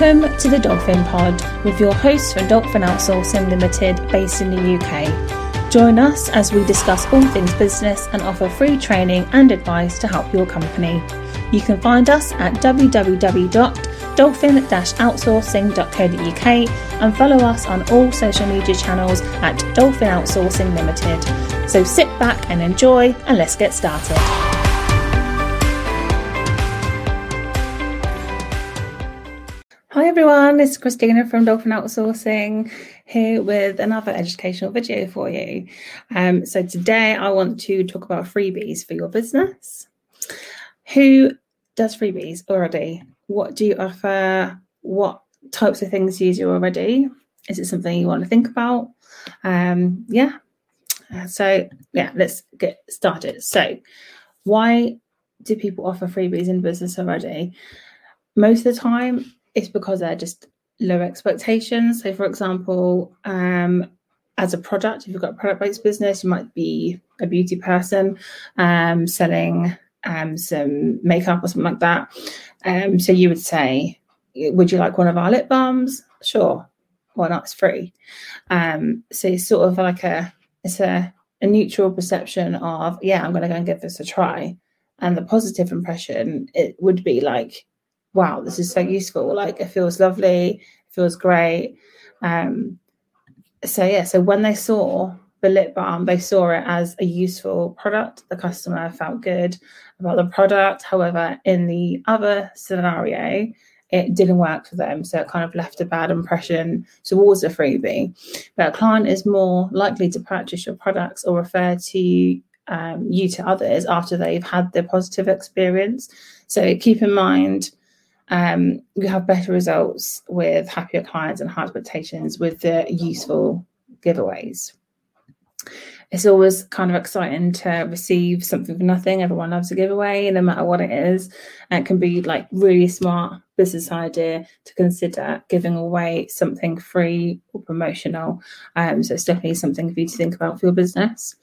Welcome to the Dolphin Pod with your host from Dolphin Outsourcing Limited based in the UK. Join us as we discuss all things business and offer free training and advice to help your company. You can find us at www.dolphin-outsourcing.co.uk and follow us on all social media channels at Dolphin Outsourcing Limited. So sit back and enjoy and let's get started. Everyone, it's Christina from Dolphin Outsourcing here with another educational video for you. Um, so today I want to talk about freebies for your business. Who does freebies already? What do you offer? What types of things use you already? Is it something you want to think about? Um, yeah. Uh, so yeah, let's get started. So why do people offer freebies in business already? Most of the time, it's because they're just low expectations. So, for example, um, as a product, if you've got a product based business, you might be a beauty person um, selling um, some makeup or something like that. Um, so, you would say, Would you like one of our lip balms? Sure. Why not? It's free. Um, so, it's sort of like a, it's a, a neutral perception of, yeah, I'm going to go and give this a try. And the positive impression, it would be like, wow, this is so useful. Like it feels lovely, it feels great. Um, so yeah, so when they saw the lip balm, they saw it as a useful product. The customer felt good about the product. However, in the other scenario, it didn't work for them. So it kind of left a bad impression towards a freebie. But a client is more likely to purchase your products or refer to um, you to others after they've had their positive experience. So keep in mind um, we have better results with happier clients and high expectations with the useful giveaways. It's always kind of exciting to receive something for nothing. Everyone loves a giveaway, no matter what it is. And it can be like really smart business idea to consider giving away something free or promotional. Um, so it's definitely something for you to think about for your business.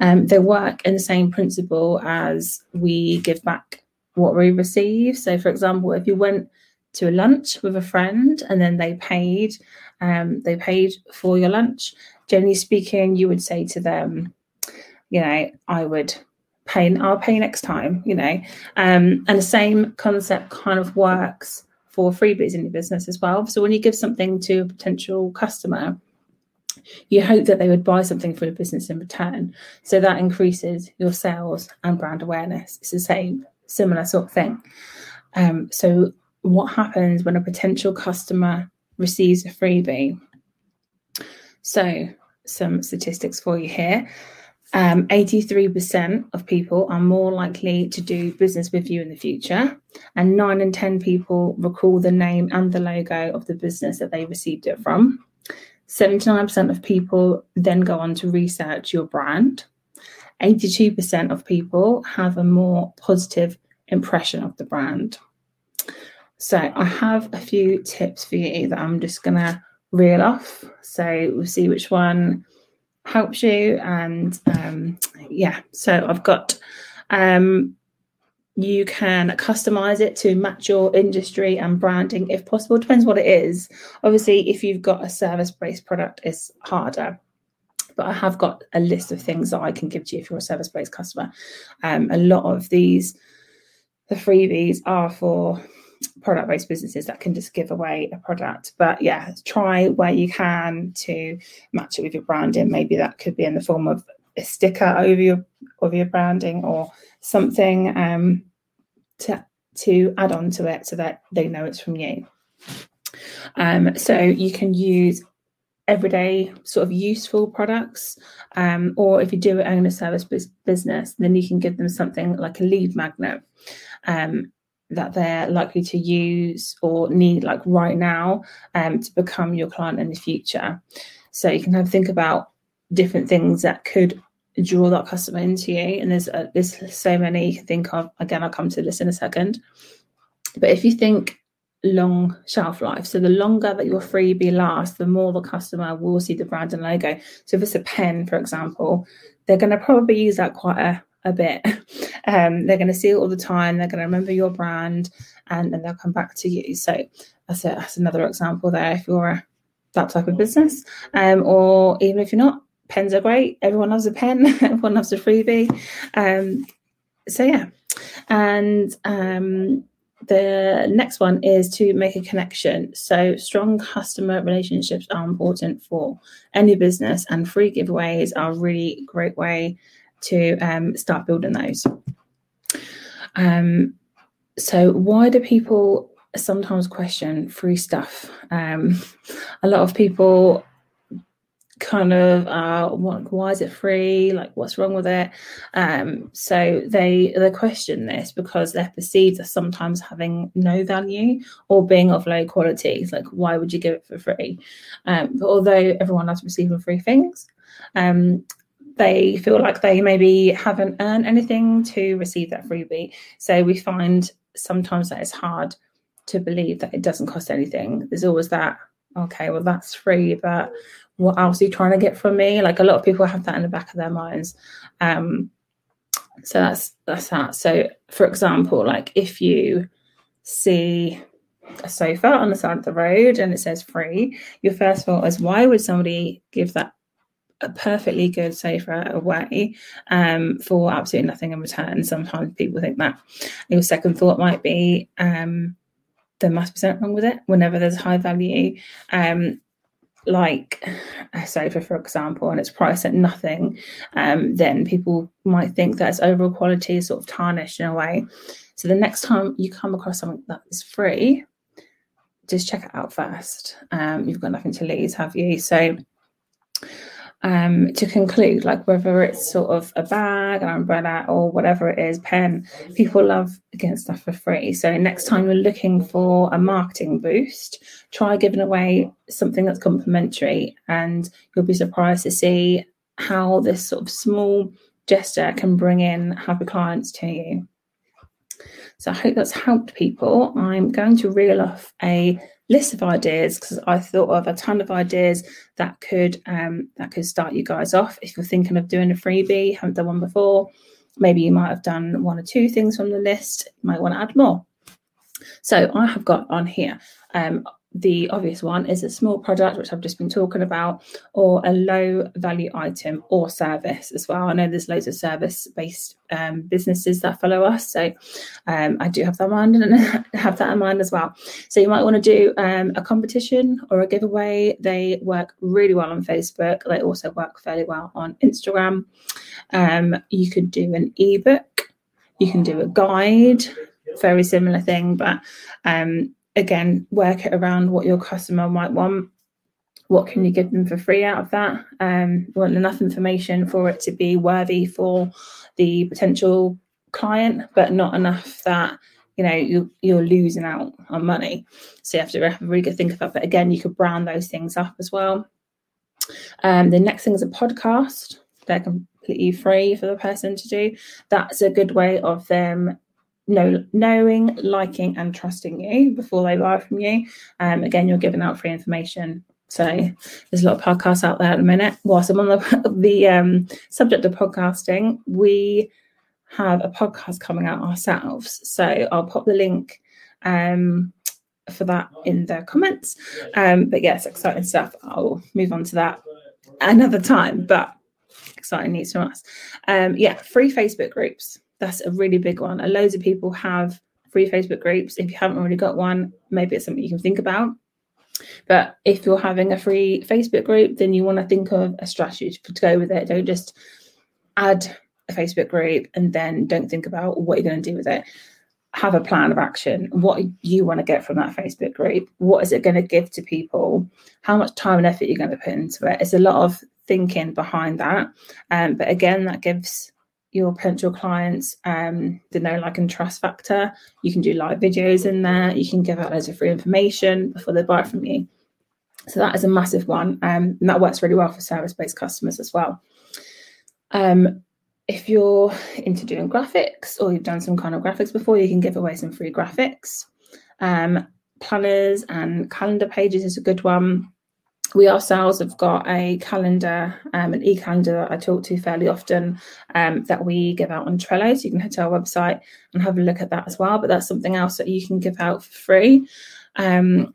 Um, they work in the same principle as we give back what we receive. So, for example, if you went to a lunch with a friend and then they paid, um, they paid for your lunch. Generally speaking, you would say to them, you know, I would pay. I'll pay next time. You know, um, and the same concept kind of works for freebies in your business as well. So when you give something to a potential customer, you hope that they would buy something for your business in return. So that increases your sales and brand awareness. It's the same similar sort of thing. Um, so, what happens when a potential customer receives a freebie? So, some statistics for you here. Um, 83% of people are more likely to do business with you in the future, and 9 in 10 people recall the name and the logo of the business that they received it from. 79% of people then go on to research your brand. 82% of people have a more positive impression of the brand. So I have a few tips for you that I'm just going to reel off. So we'll see which one helps you. And um, yeah, so I've got, um, you can customize it to match your industry and branding if possible. Depends what it is. Obviously, if you've got a service based product, it's harder but I have got a list of things that I can give to you if you're a service based customer. Um, a lot of these, the freebies are for product based businesses that can just give away a product. But yeah, try where you can to match it with your branding. Maybe that could be in the form of a sticker over your over your branding or something um, to to add on to it so that they know it's from you. Um, so you can use everyday sort of useful products um, or if you do own a service business then you can give them something like a lead magnet um, that they're likely to use or need like right now um, to become your client in the future. So you can have think about different things that could draw that customer into you and there's uh, there's so many you can think of. Again i'll come to this in a second. But if you think long shelf life. So the longer that your freebie lasts, the more the customer will see the brand and logo. So if it's a pen, for example, they're going to probably use that quite a, a bit. Um, they're going to see it all the time. They're going to remember your brand, and then they'll come back to you. So that's a, that's another example there. If you're a, that type of business, um, or even if you're not, pens are great. Everyone loves a pen. Everyone loves a freebie. Um, so yeah, and um, the next one is to make a connection. So, strong customer relationships are important for any business, and free giveaways are a really great way to um, start building those. Um, so, why do people sometimes question free stuff? Um, a lot of people kind of uh why is it free? Like what's wrong with it? Um so they they question this because they're perceived as sometimes having no value or being of low quality. It's like why would you give it for free? Um but although everyone loves receiving free things um they feel like they maybe haven't earned anything to receive that freebie. So we find sometimes that it's hard to believe that it doesn't cost anything. There's always that okay well that's free but what else are you trying to get from me? Like a lot of people have that in the back of their minds. Um, so that's that's that. So for example, like if you see a sofa on the side of the road and it says free, your first thought is why would somebody give that a perfectly good sofa away um, for absolutely nothing in return? Sometimes people think that. Your second thought might be um, there must be something wrong with it whenever there's high value. Um, like a sofa, for example, and it's priced at nothing, um, then people might think that it's overall quality is sort of tarnished in a way. So the next time you come across something that is free, just check it out first. Um, you've got nothing to lose, have you? So um, to conclude, like whether it's sort of a bag, an umbrella, or whatever it is, pen, people love getting stuff for free. So next time you're looking for a marketing boost, try giving away something that's complimentary, and you'll be surprised to see how this sort of small gesture can bring in happy clients to you. So I hope that's helped people. I'm going to reel off a list of ideas because I thought of a ton of ideas that could um, that could start you guys off. If you're thinking of doing a freebie, haven't done one before, maybe you might have done one or two things from the list. Might want to add more. So I have got on here um, the obvious one is a small product, which I've just been talking about, or a low value item or service as well. I know there's loads of service based um, businesses that follow us, so um, I do have that in mind and have that in mind as well. So you might want to do um, a competition or a giveaway. They work really well on Facebook. They also work fairly well on Instagram. Um, you could do an ebook. You can do a guide very similar thing, but um, again, work it around what your customer might want. What can you give them for free out of that? Um, want enough information for it to be worthy for the potential client, but not enough that you know you you're losing out on money. So you have to have a really good think about. But again, you could brand those things up as well. Um, the next thing is a podcast. They're completely free for the person to do. That's a good way of them know, knowing, liking, and trusting you before they buy from you. Um, again, you're giving out free information. So there's a lot of podcasts out there at the minute. Whilst I'm on the, the um, subject of podcasting, we have a podcast coming out ourselves. So I'll pop the link um, for that in the comments. Um, but yes, exciting stuff. I'll move on to that another time. But exciting news from us. Um, yeah, free Facebook groups that's a really big one. And loads of people have free Facebook groups. If you haven't already got one, maybe it's something you can think about. But if you're having a free Facebook group, then you want to think of a strategy to, go with it. Don't just add a Facebook group and then don't think about what you're going to do with it. Have a plan of action. What you want to get from that Facebook group? What is it going to give to people? How much time and effort you're going to put into it? It's a lot of thinking behind that. Um, but again, that gives your potential clients um, the know, like, and trust factor. You can do live videos in there. You can give out loads of free information before they buy from you. So that is a massive one, um, and that works really well for service-based customers as well. Um, if you're into doing graphics or you've done some kind of graphics before, you can give away some free graphics. Um, planners and calendar pages is a good one. We ourselves have got a calendar, um, an e-calendar that I talk to fairly often um, that we give out on Trello. So you can head to our website and have a look at that as well. But that's something else that you can give out for free. Um,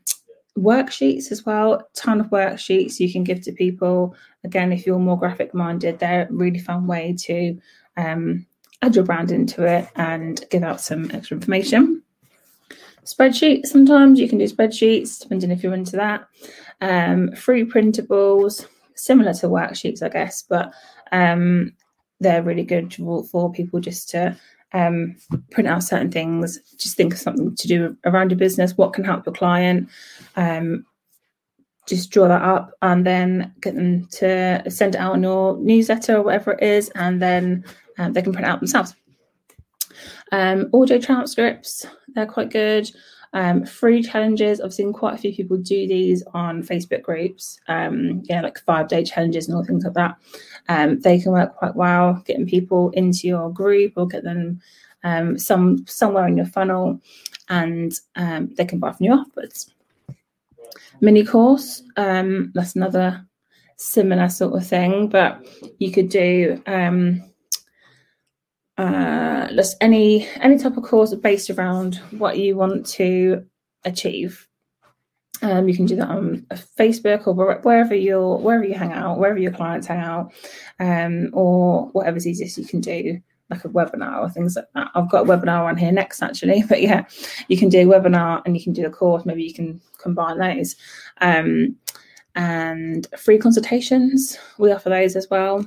worksheets as well, ton of worksheets you can give to people. Again, if you're more graphic minded, they're a really fun way to um, add your brand into it and give out some extra information. Spreadsheets, sometimes you can do spreadsheets, depending if you're into that. Um, free printables, similar to worksheets, I guess, but um, they're really good for, people just to um, print out certain things, just think of something to do around your business, what can help your client. Um, just draw that up and then get them to send it out in your newsletter or whatever it is, and then um, they can print out themselves. Um, audio transcripts, they're quite good. Um, free challenges. I've seen quite a few people do these on Facebook groups. Um, yeah, like five day challenges and all things like that. Um, they can work quite well, getting people into your group or get them um, some somewhere in your funnel, and um, they can buy from you afterwards. Mini course. That's another similar sort of thing, but you could do. Um, uh, just any any type of course based around what you want to achieve. Um, you can do that on Facebook or wherever you're wherever you hang out, wherever your clients hang out, um, or whatever's easiest you can do, like a webinar or things like that. I've got a webinar on here next actually, but yeah, you can do a webinar and you can do a course. Maybe you can combine those. Um, and free consultations, we offer those as well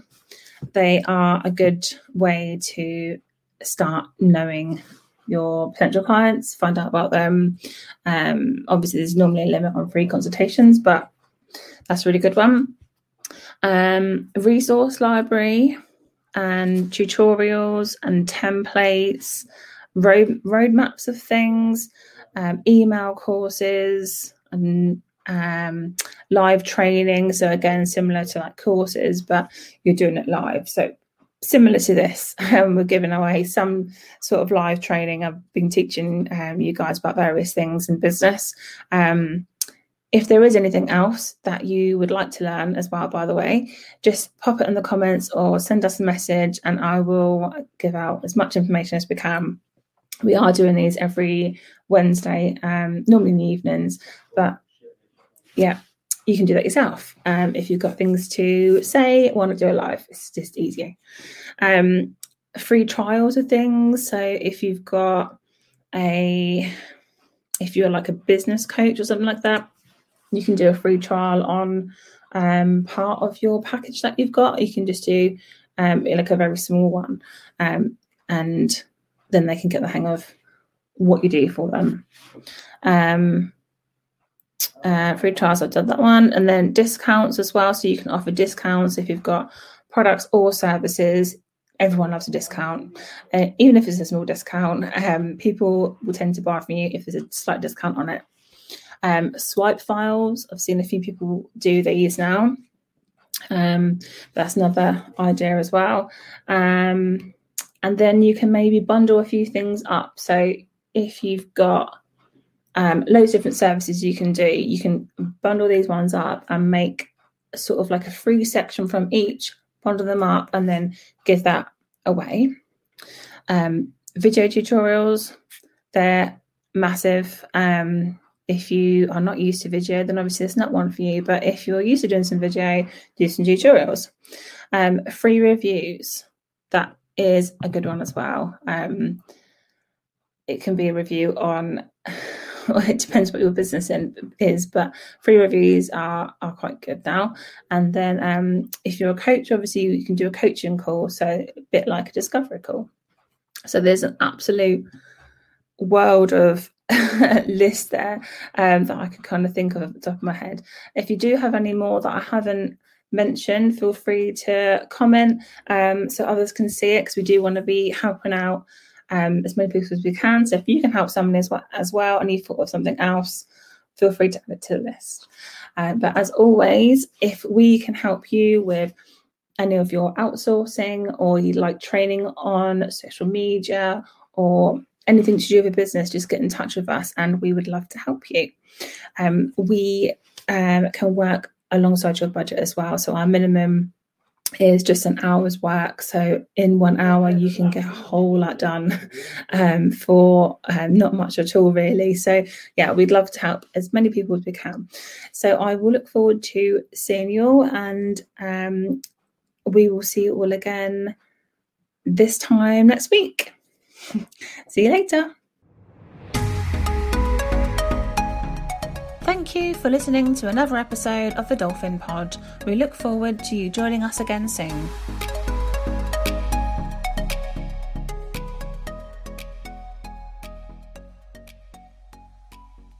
they are a good way to start knowing your potential clients, find out about them. Um, obviously, there's normally a limit on free consultations, but that's a really good one. Um, resource library and tutorials and templates, road roadmaps of things, um, email courses, and um, live training. So again, similar to like courses, but you're doing it live. So similar to this, um, we're giving away some sort of live training. I've been teaching um, you guys about various things in business. Um, if there is anything else that you would like to learn as well, by the way, just pop it in the comments or send us a message and I will give out as much information as we can. We are doing these every Wednesday, um, normally in the evenings, but yeah, you can do that yourself. Um, if you've got things to say, want to do it live, it's just easier. Um, free trials of things. So if you've got a, if you're like a business coach or something like that, you can do a free trial on um, part of your package that you've got. You can just do um, like a very small one, um, and then they can get the hang of what you do for them. Uh, free trials, I've done that one. And then discounts as well. So you can offer discounts if you've got products or services. Everyone loves a discount. Uh, even if it's a small discount, um, people will tend to buy from you if there's a slight discount on it. Um, swipe files, I've seen a few people do these now. Um, that's another idea as well. Um, and then you can maybe bundle a few things up. So if you've got um, loads of different services you can do. You can bundle these ones up and make sort of like a free section from each, bundle them up, and then give that away. Um, video tutorials, they're massive. Um, if you are not used to video, then obviously it's not one for you. But if you're used to doing some video, do some tutorials. Um, free reviews, that is a good one as well. Um, it can be a review on it depends what your business in, is, but free reviews are are quite good now. And then um, if you're a coach, obviously you can do a coaching call, so a bit like a discovery call. So there's an absolute world of list there um, that I can kind of think of at the top of my head. If you do have any more that I haven't mentioned, feel free to comment um, so others can see it because we do want to be helping out um, as many people as we can. So if you can help someone as well, as well and you thought of something else, feel free to add it to the list. Uh, but as always, if we can help you with any of your outsourcing or you like training on social media or anything to do with business, just get in touch with us and we would love to help you. Um, we um, can work alongside your budget as well. So our minimum is just an hour's work. So in one hour, you can get a whole lot done um, for um, not much at all, really. So yeah, we'd love to help as many people as we can. So I will look forward to seeing you all, and um, we will see you all again this time next week. see you later. Thank you for listening to another episode of the Dolphin Pod. We look forward to you joining us again soon.